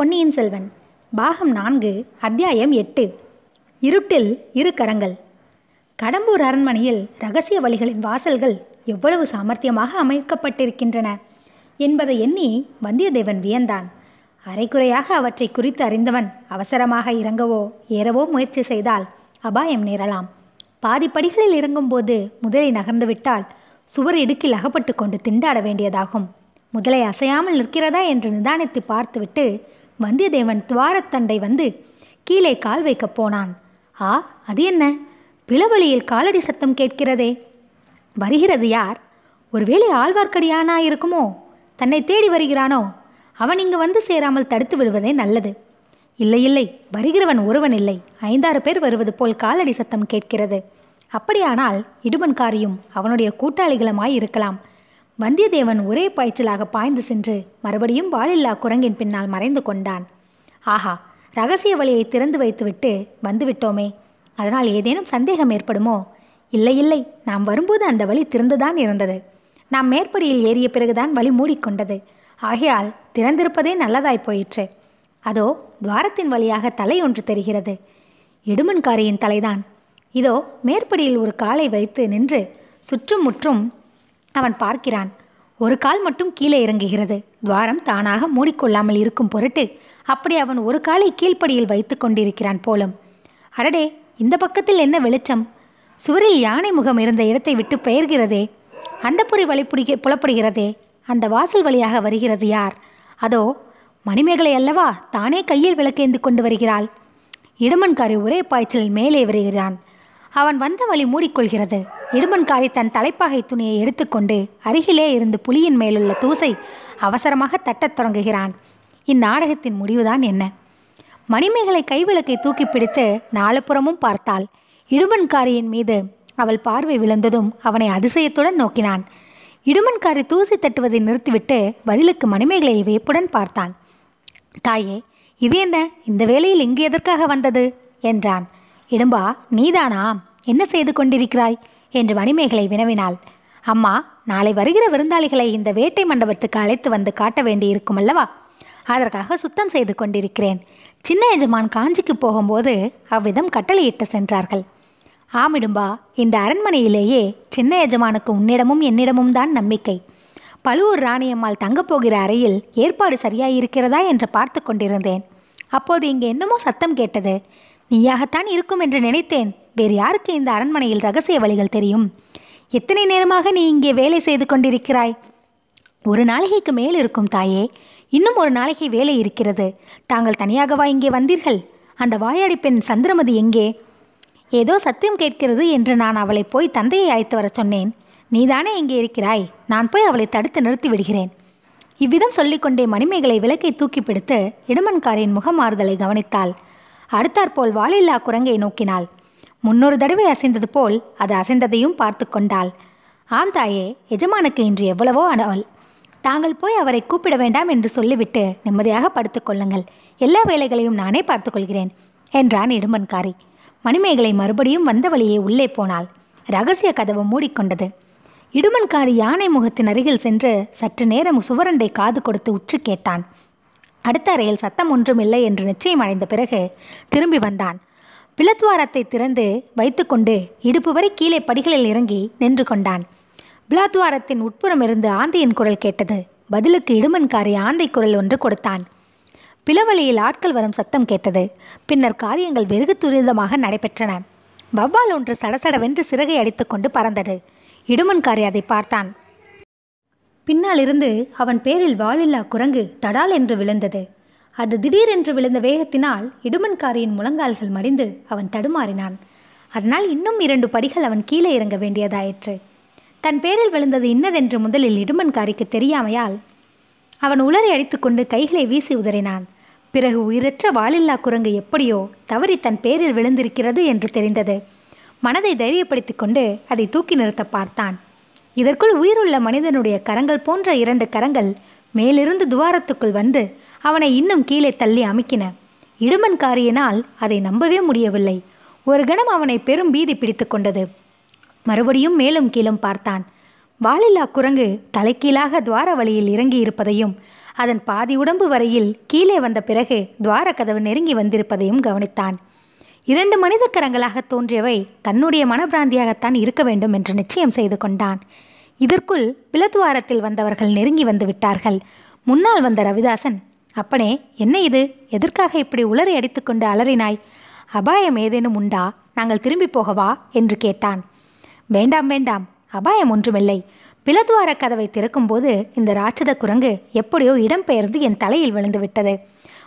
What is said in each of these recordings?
பொன்னியின் செல்வன் பாகம் நான்கு அத்தியாயம் எட்டு. இருட்டில் இரு கரங்கள். கடம்பூர் அரண்மனையில் ரகசிய வழிகளின் வாசல்கள் எவ்வளவு சாமர்த்தியமாக அமைக்கப்பட்டிருக்கின்றன என்பதை எண்ணி வந்தியத்தேவன் வியந்தான். அரைக்குறையாக அவற்றை குறித்து அறிந்தவன் அவசரமாக இறங்கவோ ஏறவோ முயற்சி செய்தால் அபாயம் நேரலாம். பாதிப்படிகளில் இறங்கும்போது முதலை நகர்ந்துவிட்டால் சுவர் இடுக்கில் அகப்பட்டு கொண்டு திண்டாட வேண்டியதாகும். முதலை அசையாமல் நிற்கிறதா என்று நிதானித்து பார்த்துவிட்டு வந்தியத்தேவன் துவாரத்தண்டை வந்து கீழே கால் வைக்கப் போனான். ஆ அது என்ன? பிளவழியில் காலடி சத்தம் கேட்கிறதே. வருகிறது யார்? ஒருவேளை ஆழ்வார்க்கடியானா இருக்குமோ? தன்னை தேடி வருகிறானோ? அவன் இங்கு வந்து சேராமல் தடுத்து விடுவதே நல்லது. இல்லை இல்லை வருகிறவன் ஒருவன் இல்லை. ஐந்தாறு பேர் வருவது போல் காலடி சத்தம் கேட்கிறது. அப்படியானால் இடுமன்காரியும் அவனுடைய கூட்டாளிகளுமாய் இருக்கலாம். வந்தியத்தேவன் ஒரே பாய்ச்சலாக பாய்ந்து சென்று மறுபடியும் வாளில்லா குரங்கின் பின்னால் மறைந்து கொண்டான். ஆஹா ரகசிய வழியை திறந்து வைத்துவிட்டு வந்துவிட்டோமே. அதனால் ஏதேனும் சந்தேகம் ஏற்படுமோ? இல்லை இல்லை நாம் வரும்போது அந்த வழி திறந்துதான் இருந்தது. நாம் மேற்படியில் ஏறிய பிறகுதான் வழி மூடிக்கொண்டது. ஆகையால் திறந்திருப்பதே நல்லதாய் போயிற்று. அதோ துவாரத்தின் வழியாக தலை ஒன்று தெரிகிறது. இடுமன்காரியின் தலைதான். இதோ மேற்படியில் ஒரு காலை வைத்து நின்று சுற்றும் முற்றும் அவன் பார்க்கிறான். ஒரு கால் மட்டும் கீழே இறங்குகிறது. துவாரம் தானாக மூடிக்கொள்ளாமல் இருக்கும் பொருட்டு அப்படி அவன் ஒரு காலை கீழ்ப்படியில் வைத்து கொண்டிருக்கிறான் போலும். அடடே இந்த பக்கத்தில் என்ன வெளிச்சம்? சுவரில் யானை முகம் இருந்த இடத்தை விட்டு பெயர்கிறதே. அந்த புரி வழி புலப்படுகிறதே. அந்த வாசல் வழியாக வருகிறது யார்? அதோ மணிமேகலை அல்லவா தானே கையில் விளக்கேந்து கொண்டு வருகிறாள். இடுமன்காரி ஒரே பாய்ச்சலில் மேலே வருகிறான். அவன் வந்த வழி மூடிக்கொள்கிறது. இடுமன்காரி தன் தலைப்பாகை துணியை எடுத்துக்கொண்டு அருகிலே இருந்து புலியின் மேலுள்ள தூசை அவசரமாக தட்டத் தொடங்குகிறான். இந்நாடகத்தின் முடிவுதான் என்ன? மணிமேகலை கைவிளக்கை தூக்கி பிடித்து நாலுபுறமும் பார்த்தாள். இடுமன்காரியின் மீது அவள் பார்வை விழுந்ததும் அவனை அதிசயத்துடன் நோக்கினான். இடுமன்காரி தூசி தட்டுவதை நிறுத்திவிட்டு பதிலுக்கு மணிமேகலையை வியப்புடன் பார்த்தான். தாயே இது என்ன? இந்த வேளையில் இங்கு எதற்காக வந்தது? என்றான். இடும்பா நீதானா என்ன செய்து கொண்டிருக்கிறாய்? என்று மணிமேகலை வினவினாள். அம்மா நாளை வருகிற விருந்தாளிகளை இந்த வேட்டை மண்டபத்துக்கு அழைத்து வந்து காட்ட வேண்டியிருக்கும் அல்லவா? அதற்காக சுத்தம் செய்து கொண்டிருக்கிறேன். சின்ன எஜமான் காஞ்சிக்கு போகும்போது அவ்விதம் கட்டளையிட்டு சென்றார்கள். ஆமிடும்பா இந்த அரண்மனையிலேயே சின்ன எஜமானுக்கு உன்னிடமும் என்னிடமும் தான் நம்பிக்கை. பழுவூர் ராணியம்மாள் தங்கப்போகிற அறையில் ஏற்பாடு சரியாயிருக்கிறதா என்று பார்த்து கொண்டிருந்தேன். அப்போது இங்கே என்னமோ சத்தம் கேட்டது. நீயாகத்தான் இருக்கும் என்று நினைத்தேன். வேறு யாருக்கு இந்த அரண்மனையில் ரகசிய வழிகள் தெரியும்? எத்தனை நேரமாக நீ இங்கே வேலை செய்து கொண்டிருக்கிறாய்? ஒரு நாளிகைக்கு மேல் இருக்கும் தாயே இன்னும் ஒரு நாளைக்கு வேலை இருக்கிறது. தாங்கள் தனியாகவா இங்கே வந்தீர்கள்? அந்த வாயாடி பெண் சந்திரமதி எங்கே? ஏதோ சத்தியம் கேட்கிறது என்று நான் அவளை போய் தந்தையை அழைத்து வர சொன்னேன். நீதானே இங்கே இருக்கிறாய்? நான் போய் அவளை தடுத்து நிறுத்தி விடுகிறேன். இவ்விதம் சொல்லிக்கொண்டே மணிமேகலை விளக்கை தூக்கி பிடித்து இடுமன்காரின் முகமாறுதலை கவனித்தாள். அடுத்தாற்போல் வாலில்லா குரங்கை நோக்கினாள். முன்னொரு தடவை அசைந்தது போல் அது அசைந்ததையும் பார்த்து கொண்டாள். ஆம் தாயே எஜமானுக்கு இன்று எவ்வளவோ அனவல். தாங்கள் போய் அவரை கூப்பிட வேண்டாம் என்று சொல்லிவிட்டு நிம்மதியாக படுத்துக்கொள்ளுங்கள் எல்லா வேலைகளையும் நானே பார்த்துக்கொள்கிறேன் என்றான் இடும்பன்காரி மணிமேகலை மறுபடியும் வந்த வழியே உள்ளே போனாள். ரகசிய கதவு மூடிக்கொண்டது. இடுமன்காரி யானை முகத்தின் அருகில் சென்று சற்று நேரம் சுவரண்டை காது கொடுத்து உற்று கேட்டான். அடுத்த அறையில் சத்தம் ஒன்றும் இல்லை என்று நிச்சயம் அடைந்த பிறகு திரும்பி வந்தான். பிளத்வாரத்தை திறந்து வைத்துக்கொண்டு இடுப்பு வரை கீழே படிகளில் இறங்கி நின்று கொண்டான். பிளாத்வாரத்தின் உட்புறம் இருந்து ஆந்தையின் குரல் கேட்டது. பதிலுக்கு இடுமன்காரி ஆந்தை குரல் ஒன்று கொடுத்தான். பிளவழியில் ஆட்கள் வரும் சத்தம் கேட்டது. பின்னர் காரியங்கள் வெகு துரிதமாக நடைபெற்றன. வவ்வால் ஒன்று சடசடவென்று சிறகை அடித்துக்கொண்டு பறந்தது. இடுமன்காரி அதை பார்த்தான். பின்னாலிருந்து அவன் பேரில் வாளில்லா குரங்கு தடால் என்று விழுந்தது. அது திடீரென்று விழுந்த வேகத்தினால் இடுமன்காரியின் முழங்கால்கள் மடிந்து அவன் தடுமாறினான். அதனால் இன்னும் இரண்டு படிகள் அவன் கீழே இறங்க வேண்டியதாயிற்று. தன் பேரில் விழுந்தது இன்னதென்று முதலில் இடுமன்காரிக்கு தெரியாமையால் அவன் உளறி அடித்துக்கொண்டு கைகளை வீசி உதறினான். பிறகு உயிரற்ற வாளில்லா குரங்கு எப்படியோ தவறி தன் பேரில் விழுந்திருக்கிறது என்று தெரிந்தது. மனதை தைரியப்படுத்தி கொண்டு அதை தூக்கி நிறுத்த பார்த்தான். இதற்குள் உயிருள்ள மனிதனுடைய கரங்கள் போன்ற இரண்டு கரங்கள் மேலிருந்து துவாரத்துக்குள் வந்து அவனை இன்னும் கீழே தள்ளி அமுக்கின. இடுமன்காரியினால் அதை நம்பவே முடியவில்லை. ஒரு கணம் அவனை பெரும் பீதி பிடித்து கொண்டது. மறுபடியும் மேலும் கீழும் பார்த்தான். வாலில்லா குரங்கு தலைக்கீழாக துவார வழியில் இறங்கி இருப்பதையும் அதன் பாதி உடம்பு வரையில் கீழே வந்த பிறகு துவார கதவு நெருங்கி வந்திருப்பதையும் கவனித்தான். இரண்டு மனித கரங்களாக தோன்றியவை தன்னுடைய மனப்பிராந்தியாகத்தான் இருக்க வேண்டும் என்று நிச்சயம் செய்து கொண்டான். இதற்குள் பிளத்வாரத்தில் வந்தவர்கள் நெருங்கி வந்து விட்டார்கள். முன்னால் வந்த ரவிதாசன் அப்பனே என்ன இது? எதற்காக இப்படி உளறி அடித்துக்கொண்டு அலறினாய்? அபாயம் ஏதேனும் உண்டா? நாங்கள் திரும்பி போகவா? என்று கேட்டான். வேண்டாம் வேண்டாம் அபாயம் ஒன்றுமில்லை. பிளத்வார கதவை திறக்கும்போது இந்த ராட்சத குரங்கு எப்படியோ இடம்பெயர்ந்து என் தலையில் விழுந்து விட்டது.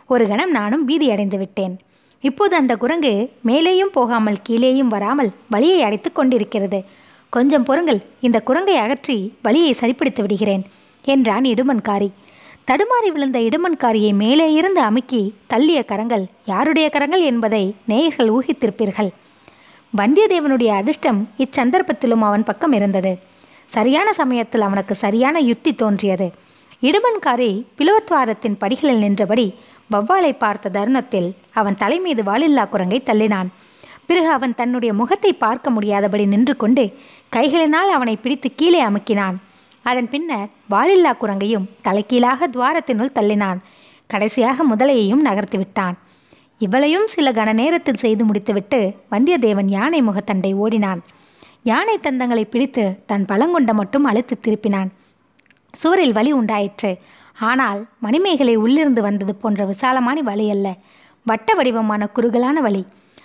ஒரு கணம் நானும் பீதி அடைந்து விட்டேன். இப்போது அந்த குரங்கு மேலேயும் போகாமல் கீழேயும் வராமல் வழியை அடைத்து கொண்டிருக்கிறது. கொஞ்சம் பொறுங்கள் இந்த குரங்கை அகற்றி வழியை சரிப்படுத்தி விடுகிறேன் என்றான் இடுமன்காரி. தடுமாறி விழுந்த இடுமன்காரியை மேலே இருந்து அமுக்கி தள்ளிய கரங்கள் யாருடைய கரங்கள் என்பதை நேயர்கள் ஊகித்திருப்பீர்கள். வந்தியத்தேவனுடைய அதிர்ஷ்டம் இச்சந்தர்ப்பத்திலும் அவன் பக்கம் இருந்தது. சரியான சமயத்தில் அவனுக்கு சரியான யுத்தி தோன்றியது. இடுமன்காரி பிளவத்வாரத்தின் படிகளில் நின்றபடி வவ்வாலை பார்த்த தருணத்தில் அவன் தலைமீது வாலில்லா குரங்கை தள்ளினான். பிறகு அவன் தன்னுடைய முகத்தை பார்க்க முடியாதபடி நின்று கொண்டு கைகளினால் அவனை பிடித்து கீழே அமுக்கினான். அதன் பின்னர் வாலில்லா குரங்கையும் தலைக்கீழாக துவாரத்தினுள் தள்ளினான். கடைசியாக முதலையையும் நகர்த்தி விட்டான். இவளையும் சில கன நேரத்தில் செய்து முடித்துவிட்டு வந்தியத்தேவன் யானை முகத்தண்டை ஓடினான். யானை தந்தங்களை பிடித்து தன் பழங்கொண்ட மட்டும் அழுத்து திருப்பினான். சுவரில் வலி உண்டாயிற்று. ஆனால் மணிமேகலை உள்ளிருந்து வந்தது போன்ற விசாலமான வழி அல்ல. வட்ட வடிவமான குறுகலான வழி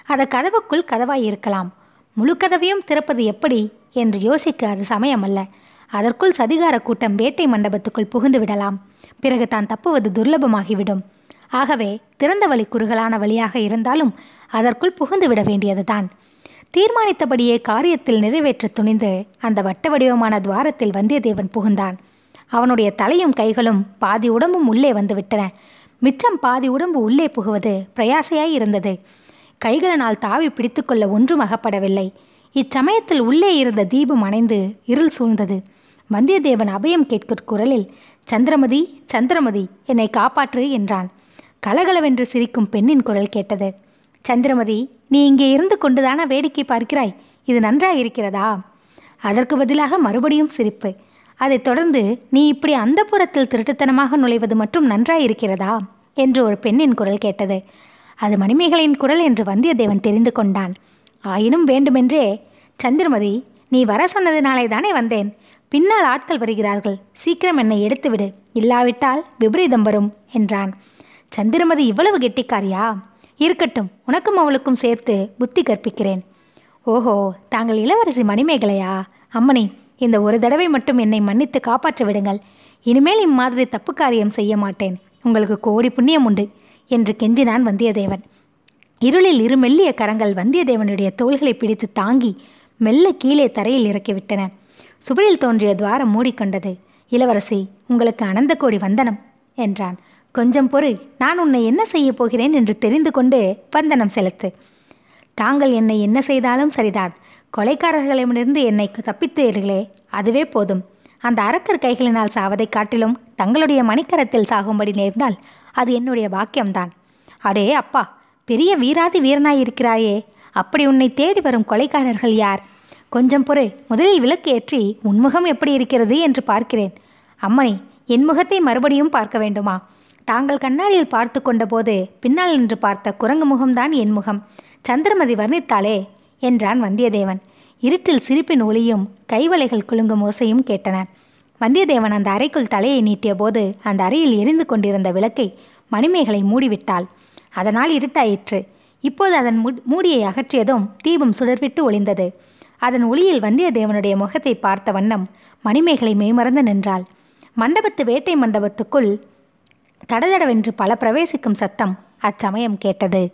அது கதவுக்குள் கதவாய் இருக்கலாம். முழு கதவையும் திறப்பது எப்படி? என்று யோசிக்க அது சமயமல்ல. அதற்குள் சதிகார கூட்டம் வேட்டை மண்டபத்துக்குள் புகுந்து விடலாம். பிறகு தான் தப்புவது துர்லபமாகிவிடும். ஆகவே திறந்த வழி குறுகலான வழியாக இருந்தாலும் அதற்குள் புகுந்து விட வேண்டியதுதான். தீர்மானித்தபடியே காரியத்தில் நிறைவேற்ற துணிந்து அந்த வட்ட வடிவமான துவாரத்தில் வந்தியத்தேவன் புகுந்தான். அவனுடைய தலையும் கைகளும் பாதி உடம்பும் உள்ளே வந்துவிட்டன. மிச்சம் பாதி உடம்பு உள்ளே புகுவது பிரயாசையாய் இருந்தது. கைகளினால் தாவி பிடித்துக்கொள்ள ஒன்றும் அகப்படவில்லை. இச்சமயத்தில் உள்ளே இருந்த தீபம் அணைந்து இருள் சூழ்ந்தது. வந்தியத்தேவன் அபயம் கேட்கும் குரலில் சந்திரமதி சந்திரமதி என்னை காப்பாற்று என்றான். கலகலவென்று சிரிக்கும் பெண்ணின் குரல் கேட்டது. சந்திரமதி நீ இங்கே இருந்து கொண்டுதானா வேடிக்கை பார்க்கிறாய்? இது நன்றாக இருக்கிறதா அதற்கு பதிலாக மறுபடியும் சிரிப்பு. அதைத் தொடர்ந்து நீ இப்படி அந்த புறத்தில் திருட்டுத்தனமாக நுழைவது மட்டும் நன்றாய் இருக்கிறதா என்று ஒரு பெண்ணின் குரல் கேட்டது. அது மணிமேகலையின் குரல் என்று வந்தியத்தேவன் தெரிந்து கொண்டான். ஆயினும் வேண்டுமென்றே சந்திரமதி நீ வர சொன்னதினாலே தானே வந்தேன். பின்னால் ஆட்கள் வருகிறார்கள். சீக்கிரம் என்னை எடுத்துவிடு. இல்லாவிட்டால் விபரீதம் வரும் என்றான். சந்திரமதி இவ்வளவு கெட்டிக்காரியா? இருக்கட்டும் உனக்கும் அவளுக்கும் சேர்த்து புத்தி கற்பிக்கிறேன். ஓஹோ தாங்கள் இளவரசி மணிமேகலையா? அம்மனை இந்த ஒரு தடவை மட்டும் என்னை மன்னித்து காப்பாற்ற விடுங்கள். இனிமேல் இம்மாதிரி தப்பு காரியம் செய்ய மாட்டேன். உங்களுக்கு கோடி புண்ணியம் உண்டு. என்று கெஞ்சினான் வந்தியத்தேவன். இருளில் இரு மெல்லிய கரங்கள் வந்தியத்தேவனுடைய தோள்களை பிடித்து தாங்கி மெல்ல கீழே தரையில் இறக்கிவிட்டன சுவரில் தோன்றிய துவாரம் மூடிக்கொண்டது. இளவரசி உங்களுக்கு அனந்த கோடி வந்தனம் என்றான். கொஞ்சம் பொறு நான் உன்னை என்ன செய்யப் போகிறேன் என்று தெரிந்து கொண்டு வந்தனம் செலுத்து. தாங்கள் என்னை என்ன செய்தாலும் சரிதான். கொலைக்காரர்களிடமிருந்து என்னை தப்பித்தீர்களே அதுவே போதும். அந்த அரக்கர் கைகளினால் சாவதைக் காட்டிலும் தங்களுடைய மணிக்கரத்தில் சாகும்படி நேர்ந்தால் அது என்னுடைய பாக்கியம்தான். அடே அப்பா பெரிய வீராதி வீரனாய் இருக்கிறாயே. அப்படி உன்னை தேடி வரும் கொலைக்காரர்கள் யார்? கொஞ்சம் பொறு முதலில் விளக்கு ஏற்றி உன்முகம் எப்படி இருக்கிறது? என்று பார்க்கிறேன். அம்மணி என் முகத்தை மறுபடியும் பார்க்க வேண்டுமா? தாங்கள் கண்ணாடியில் பார்த்து கொண்டபோது பின்னால் நின்று பார்த்த குரங்கு முகம்தான் என் முகம். சந்திரமதி வர்ணித்தாளே என்றான் வந்தியத்தேவன். இருட்டில் சிரிப்பின் ஒளியும் கைவளைகள் குலுங்கும் ஓசையும் கேட்டன. வந்தியத்தேவன் அந்த அறைக்குள் தலையை நீட்டிய போது அந்த அறையில் எரிந்து கொண்டிருந்த விளக்கை மணிமேகலை மூடிவிட்டாள். அதனால் இருட்டாயிற்று. இப்போது அதன் மூ- மூடியை அகற்றியதும் தீபம் சுடர்விட்டு ஒளிந்தது. அதன் ஒளியில் வந்தியத்தேவனுடைய முகத்தை பார்த்த வண்ணம் மணிமேகலை மெய்மறந்து நின்றாள். மண்டபத்து வேட்டை மண்டபத்துக்குள் தடதடவென்று பல பிரவேசிக்கும் சத்தம் அச்சமயம் கேட்டது.